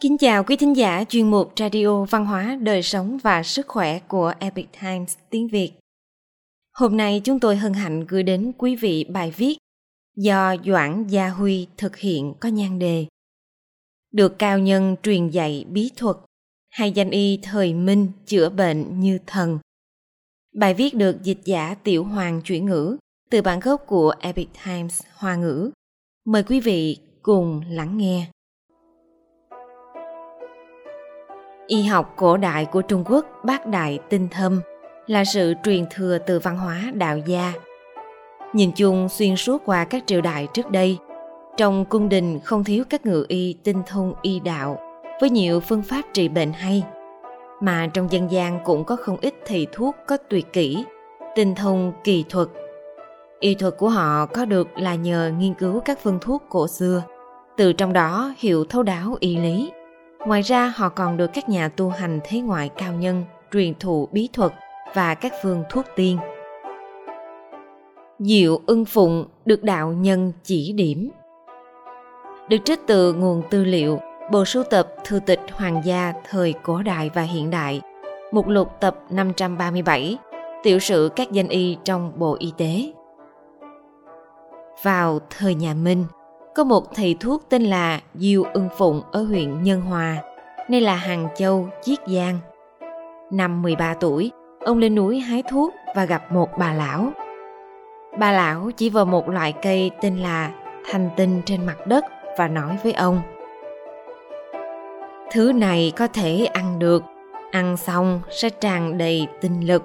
Kính chào quý thính giả chuyên mục Radio Văn hóa, Đời sống và Sức khỏe của Epic Times tiếng Việt. Hôm nay chúng tôi hân hạnh gửi đến quý vị bài viết do Doãn Gia Huy thực hiện có nhan đề Được cao nhân truyền dạy bí thuật, hay danh y thời minh chữa bệnh như thần. Bài viết được dịch giả Tiểu Hoàng chuyển ngữ từ bản gốc của Epic Times Hoa ngữ. Mời quý vị cùng lắng nghe. Y học cổ đại của Trung Quốc bác đại tinh thâm là sự truyền thừa từ văn hóa đạo gia. Nhìn chung xuyên suốt qua các triều đại trước đây, trong cung đình không thiếu các ngự y tinh thông y đạo với nhiều phương pháp trị bệnh hay. Mà trong dân gian cũng có không ít thầy thuốc có tuyệt kỹ, tinh thông kỳ thuật. Y thuật của họ có được là nhờ nghiên cứu các phương thuốc cổ xưa, từ trong đó hiểu thấu đáo y lý Ngoài ra họ còn được các nhà tu hành thế ngoại cao nhân truyền thụ bí thuật và các phương thuốc tiên. Diệu ưng phụng được đạo nhân chỉ điểm. Được trích từ nguồn tư liệu Bộ sưu tập Thư tịch Hoàng gia thời cổ đại và hiện đại, mục lục tập 537, tiểu sử các danh y trong Bộ Y tế. Vào thời nhà Minh, có một thầy thuốc tên là Diêu Ưng Phụng ở huyện Nhân Hòa, nay là Hàng Châu, Chiết Giang. Năm 13 tuổi, ông lên núi hái thuốc và gặp một bà lão. Bà lão chỉ vào một loại cây tên là thanh tinh trên mặt đất và nói với ông. Thứ này có thể ăn được, ăn xong sẽ tràn đầy tinh lực,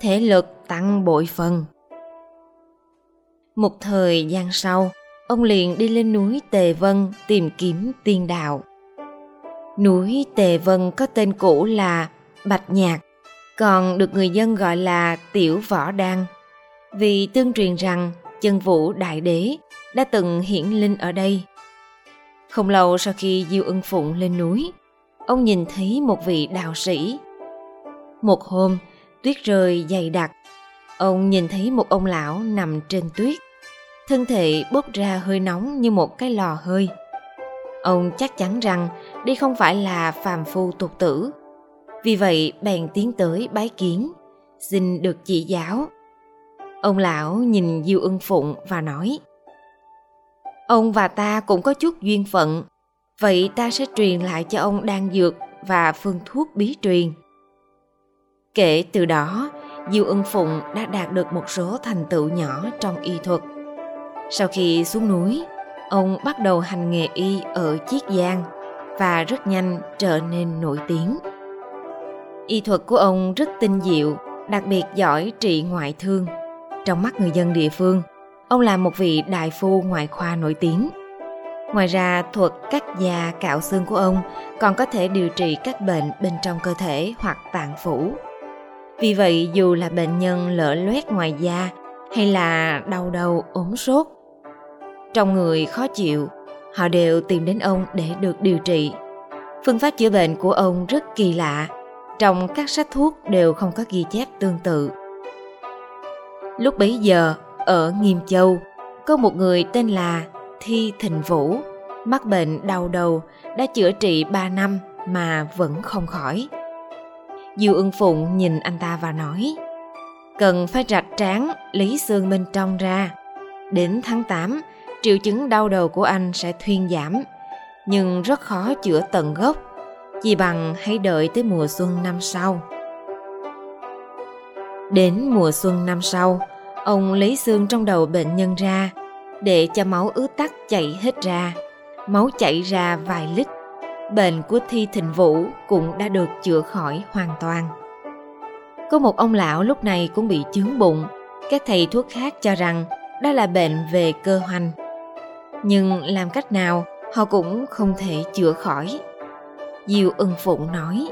thể lực tăng bội phần. Một thời gian sau, ông liền đi lên núi Tề Vân tìm kiếm tiên đạo. Núi Tề Vân có tên cũ là Bạch Nhạc, còn được người dân gọi là Tiểu Võ Đan, vì tương truyền rằng chân vũ đại đế đã từng hiển linh ở đây. Không lâu sau khi Diêu Ưng Phụng lên núi, ông nhìn thấy một vị đạo sĩ. Một hôm, tuyết rơi dày đặc, ông nhìn thấy một ông lão nằm trên tuyết thân thể bốc ra hơi nóng như một cái lò hơi. Ông chắc chắn rằng đây không phải là phàm phu tục tử. Vì vậy bèn tiến tới bái kiến, xin được chỉ giáo. Ông lão nhìn Diêu ưng phụng và nói Ông và ta cũng có chút duyên phận, vậy ta sẽ truyền lại cho ông đan dược và phương thuốc bí truyền. Kể từ đó, Diêu ưng phụng đã đạt được một số thành tựu nhỏ trong y thuật sau khi xuống núi, ông bắt đầu hành nghề y ở Chiết Giang và rất nhanh trở nên nổi tiếng. Y thuật của ông rất tinh diệu, đặc biệt giỏi trị ngoại thương. Trong mắt người dân địa phương, ông là một vị đại phu ngoại khoa nổi tiếng. Ngoài ra, thuật cắt da cạo xương của ông còn có thể điều trị các bệnh bên trong cơ thể hoặc tạng phủ. Vì vậy, dù là bệnh nhân lỡ loét ngoài da hay là đau đầu, ốm sốt, trong người khó chịu, họ đều tìm đến ông để được điều trị. Phương pháp chữa bệnh của ông rất kỳ lạ, trong các sách thuốc đều không có ghi chép tương tự. Lúc bấy giờ, ở Nghiêm Châu, có một người tên là Thi Thịnh Vũ, mắc bệnh đau đầu, đã chữa trị 3 năm mà vẫn không khỏi. Diêu ưng phụng nhìn anh ta và nói, cần phải rạch tráng lấy xương bên trong ra. Đến tháng 8, triệu chứng đau đầu của anh sẽ thuyên giảm, nhưng rất khó chữa tận gốc, chỉ bằng hãy đợi tới mùa xuân năm sau. Đến mùa xuân năm sau, ông lấy xương trong đầu bệnh nhân ra để cho máu ứ tắc chảy hết ra. Máu chảy ra vài lít. Bệnh của Thi Thịnh Vũ cũng đã được chữa khỏi hoàn toàn. Có một ông lão lúc này cũng bị chướng bụng. Các thầy thuốc khác cho rằng đó là bệnh về cơ hoành nhưng làm cách nào họ cũng không thể chữa khỏi. Diêu ưng phụng nói,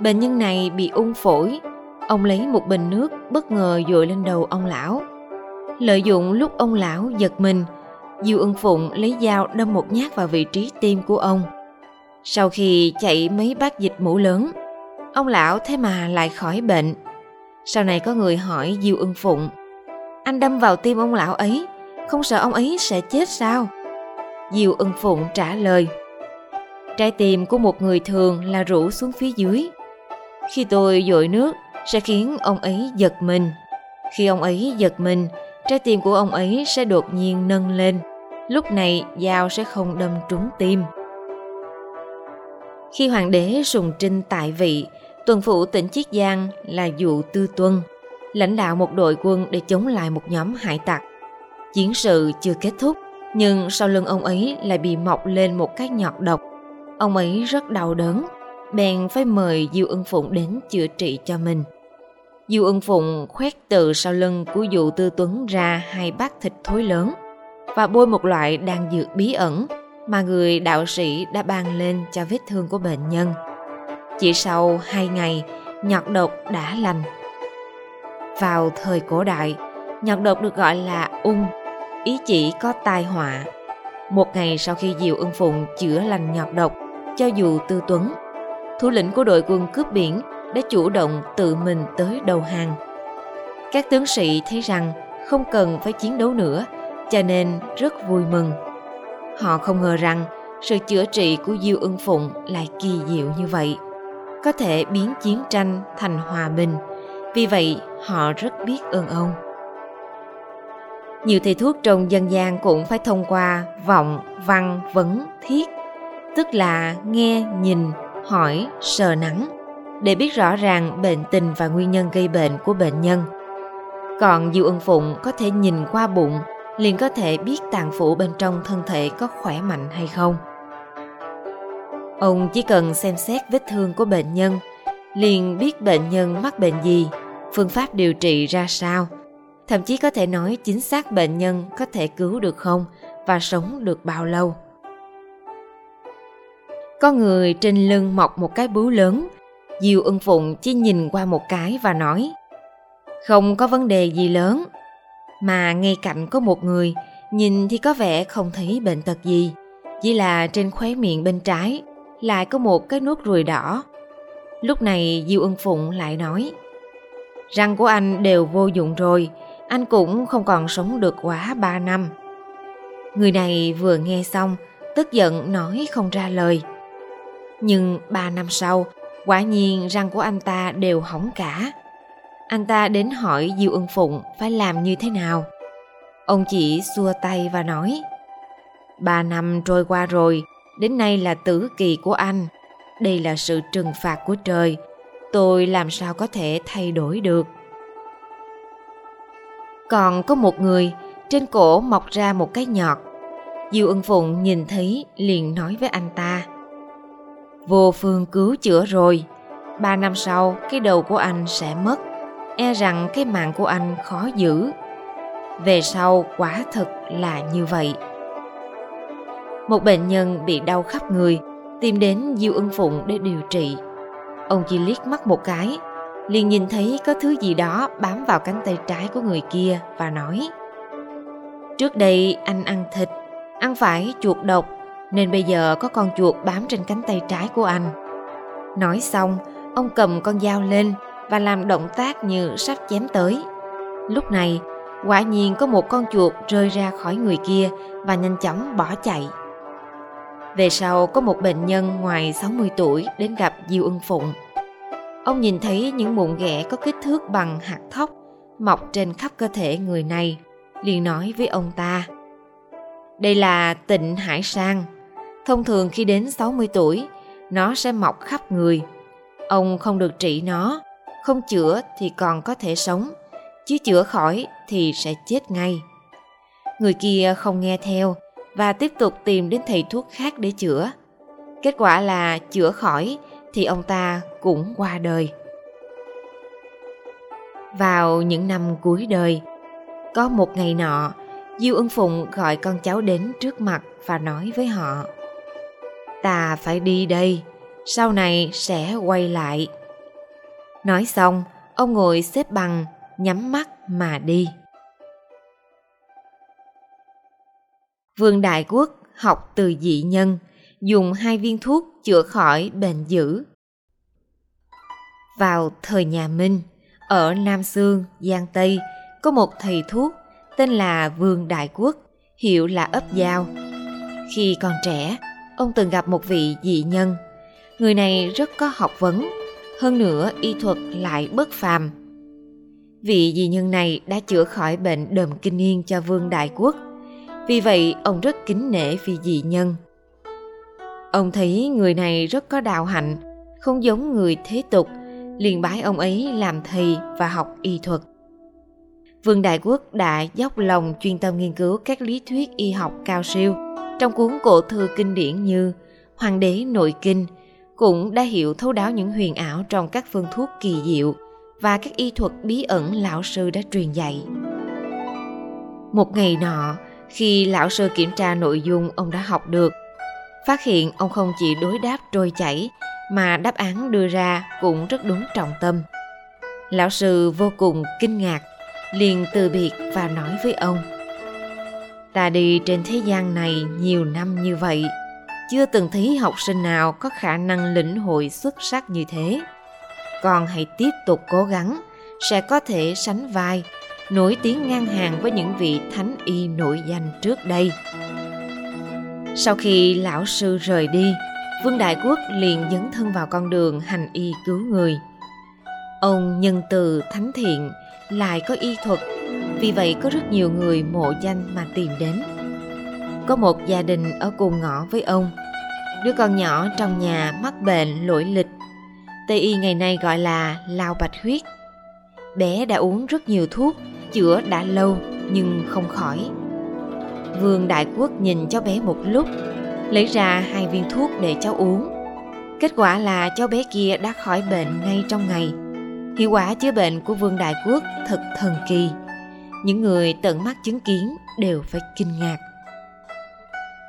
bệnh nhân này bị ung phổi, ông lấy một bình nước bất ngờ dội lên đầu ông lão. Lợi dụng lúc ông lão giật mình, Diêu ưng phụng lấy dao đâm một nhát vào vị trí tim của ông. Sau khi chạy mấy bát dịch mũ lớn, ông lão thế mà lại khỏi bệnh. Sau này có người hỏi Diêu ưng phụng, anh đâm vào tim ông lão ấy không sợ ông ấy sẽ chết sao? Diều ưng phụng trả lời Trái tim của một người thường là rủ xuống phía dưới. Khi tôi dội nước sẽ khiến ông ấy giật mình. Khi ông ấy giật mình, trái tim của ông ấy sẽ đột nhiên nâng lên. Lúc này dao sẽ không đâm trúng tim. Khi hoàng đế Sùng Trinh tại vị, tuần phụ tỉnh Chiết Giang là Dụ Tư Tuân, lãnh đạo một đội quân để chống lại một nhóm hải tặc. Chiến sự chưa kết thúc, nhưng sau lưng ông ấy lại bị mọc lên một cái nhọt độc. Ông ấy rất đau đớn, bèn phải mời Diêu Ưng Phụng đến chữa trị cho mình. Diêu Ưng Phụng khoét từ sau lưng của Dụ Tư Tuấn ra hai bát thịt thối lớn và bôi một loại đan dược bí ẩn mà người đạo sĩ đã ban lên cho vết thương của bệnh nhân. Chỉ sau hai ngày, nhọt độc đã lành. Vào thời cổ đại, nhọt độc được gọi là ung, ý chỉ có tai họa. Một ngày sau khi Diệu Ưng Phụng chữa lành nhọt độc, cho dù Tư Tuấn, thủ lĩnh của đội quân cướp biển đã chủ động tự mình tới đầu hàng. Các tướng sĩ thấy rằng không cần phải chiến đấu nữa, cho nên rất vui mừng. Họ không ngờ rằng sự chữa trị của Diêu Ưng Phụng lại kỳ diệu như vậy, có thể biến chiến tranh thành hòa bình. Vì vậy, họ rất biết ơn ông. Nhiều thầy thuốc trong dân gian cũng phải thông qua vọng, văn, vấn, thiết, tức là nghe, nhìn, hỏi, sờ nắng, để biết rõ ràng bệnh tình và nguyên nhân gây bệnh của bệnh nhân. Còn Diêu Ân Phụng có thể nhìn qua bụng liền có thể biết tạng phủ bên trong thân thể có khỏe mạnh hay không. Ông chỉ cần xem xét vết thương của bệnh nhân, liền biết bệnh nhân mắc bệnh gì, phương pháp điều trị ra sao, thậm chí có thể nói chính xác bệnh nhân có thể cứu được không và sống được bao lâu. Có người trên lưng mọc một cái bướu lớn, Diêu ưng phụng chỉ nhìn qua một cái và nói Không có vấn đề gì lớn, mà ngay cạnh có một người nhìn thì có vẻ không thấy bệnh tật gì chỉ là trên khóe miệng bên trái lại có một cái nốt ruồi đỏ lúc này diêu ưng phụng lại nói răng của anh đều vô dụng rồi anh cũng không còn sống được quá ba năm người này vừa nghe xong tức giận nói không ra lời nhưng ba năm sau quả nhiên răng của anh ta đều hỏng cả anh ta đến hỏi Diêu Ân Phụng phải làm như thế nào. Ông chỉ xua tay và nói Ba năm trôi qua rồi, đến nay là tử kỳ của anh. Đây là sự trừng phạt của trời. Tôi làm sao có thể thay đổi được. Còn có một người, trên cổ mọc ra một cái nhọt. Diêu ân phụng nhìn thấy liền nói với anh ta. Vô phương cứu chữa rồi. Ba năm sau, cái đầu của anh sẽ mất e rằng cái mạng của anh khó giữ về sau quả thực là như vậy một bệnh nhân bị đau khắp người tìm đến diêu ưng phụng để điều trị ông chỉ liếc mắt một cái liền nhìn thấy có thứ gì đó bám vào cánh tay trái của người kia và nói trước đây anh ăn thịt ăn phải chuột độc nên bây giờ có con chuột bám trên cánh tay trái của anh nói xong ông cầm con dao lên và làm động tác như sắp chém tới. Lúc này, quả nhiên có một con chuột rơi ra khỏi người kia và nhanh chóng bỏ chạy. Về sau có một bệnh nhân ngoài 60 tuổi đến gặp Diêu Ưng Phụng. Ông nhìn thấy những mụn ghẻ có kích thước bằng hạt thóc mọc trên khắp cơ thể người này, liền nói với ông ta. Đây là tịnh hải sang. Thông thường khi đến 60 tuổi, nó sẽ mọc khắp người. Ông không được trị nó không chữa thì còn có thể sống, chứ chữa khỏi thì sẽ chết ngay. Người kia không nghe theo và tiếp tục tìm đến thầy thuốc khác để chữa. Kết quả là chữa khỏi thì ông ta cũng qua đời. Vào những năm cuối đời, có một ngày nọ, Diêu Ân Phụng gọi con cháu đến trước mặt và nói với họ Ta phải đi đây, sau này sẽ quay lại. Nói xong, ông ngồi xếp bằng, nhắm mắt mà đi. Vương Đại Quốc học từ dị nhân, dùng hai viên thuốc chữa khỏi bệnh dữ. Vào thời nhà Minh, ở Nam Sương, Giang Tây, có một thầy thuốc tên là Vương Đại Quốc, hiệu là ấp dao. Khi còn trẻ, ông từng gặp một vị dị nhân. Người này rất có học vấn, hơn nữa y thuật lại bất phàm. Vị dị nhân này đã chữa khỏi bệnh đờm kinh niên cho vương đại quốc. Vì vậy, ông rất kính nể vị dị nhân. Ông thấy người này rất có đạo hạnh, không giống người thế tục, liền bái ông ấy làm thầy và học y thuật. Vương Đại Quốc đã dốc lòng chuyên tâm nghiên cứu các lý thuyết y học cao siêu trong cuốn cổ thư kinh điển như Hoàng đế nội kinh, cũng đã hiểu thấu đáo những huyền ảo trong các phương thuốc kỳ diệu và các y thuật bí ẩn lão sư đã truyền dạy. Một ngày nọ, khi lão sư kiểm tra nội dung ông đã học được, phát hiện ông không chỉ đối đáp trôi chảy mà đáp án đưa ra cũng rất đúng trọng tâm. Lão sư vô cùng kinh ngạc, liền từ biệt và nói với ông – ta đi trên thế gian này nhiều năm như vậy chưa từng thấy học sinh nào có khả năng lĩnh hội xuất sắc như thế. Con hãy tiếp tục cố gắng sẽ có thể sánh vai nổi tiếng ngang hàng với những vị thánh y nổi danh trước đây. Sau khi lão sư rời đi vương đại quốc liền dấn thân vào con đường hành y cứu người ông nhân từ thánh thiện lại có y thuật vì vậy có rất nhiều người mộ danh mà tìm đến. Có một gia đình ở cùng ngõ với ông. Đứa con nhỏ trong nhà mắc bệnh lỗi lịch. Tây y ngày nay gọi là lao bạch huyết. Bé đã uống rất nhiều thuốc, chữa đã lâu nhưng không khỏi. Vương Đại Quốc nhìn cháu bé một lúc, lấy ra hai viên thuốc để cháu uống. Kết quả là cháu bé kia đã khỏi bệnh ngay trong ngày. Hiệu quả chữa bệnh của Vương Đại Quốc thật thần kỳ. Những người tận mắt chứng kiến đều phải kinh ngạc.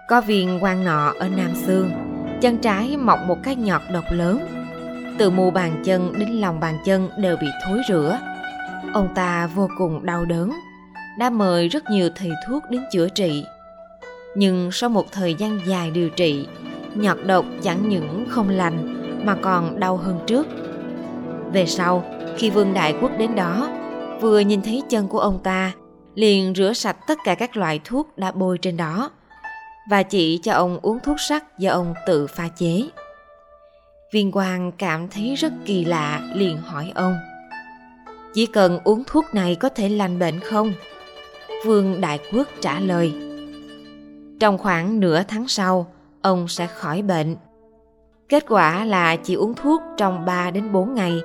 Có viên quan nọ ở nam xương chân trái mọc một cái nhọt độc lớn. Từ mu bàn chân đến lòng bàn chân đều bị thối rữa ông ta vô cùng đau đớn, đã mời rất nhiều thầy thuốc đến chữa trị nhưng sau một thời gian dài điều trị, nhọt độc chẳng những không lành mà còn đau hơn trước. Về sau, khi vương đại quốc đến đó, vừa nhìn thấy chân của ông ta, liền rửa sạch tất cả các loại thuốc đã bôi trên đó và chỉ cho ông uống thuốc sắc do ông tự pha chế. Viên quan cảm thấy rất kỳ lạ, liền hỏi ông, chỉ cần uống thuốc này có thể lành bệnh không? Vương đại quốc trả lời trong khoảng nửa tháng sau ông sẽ khỏi bệnh kết quả là chỉ uống thuốc trong 3 đến 4 ngày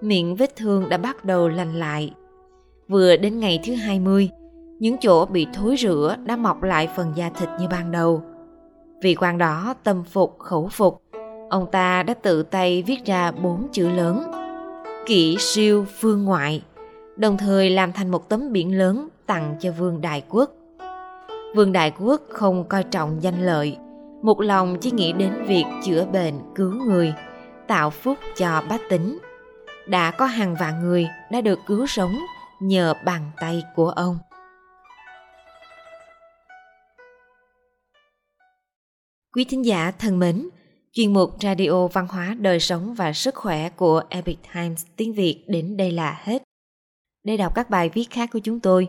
miệng vết thương đã bắt đầu lành lại Vừa đến ngày thứ 20, những chỗ bị thối rữa đã mọc lại phần da thịt như ban đầu. Vì quan đó tâm phục khẩu phục, ông ta đã tự tay viết ra bốn chữ lớn Kỷ siêu phương ngoại, đồng thời làm thành một tấm biển lớn tặng cho Vương Đại Quốc. Vương Đại Quốc không coi trọng danh lợi, một lòng chỉ nghĩ đến việc chữa bệnh cứu người, tạo phúc cho bách tính. Đã có hàng vạn người đã được cứu sống nhờ bàn tay của ông. Quý thính giả thân mến, chuyên mục Radio Văn hóa Đời sống và Sức khỏe của Epic Times tiếng Việt đến đây là hết. Để đọc các bài viết khác của chúng tôi,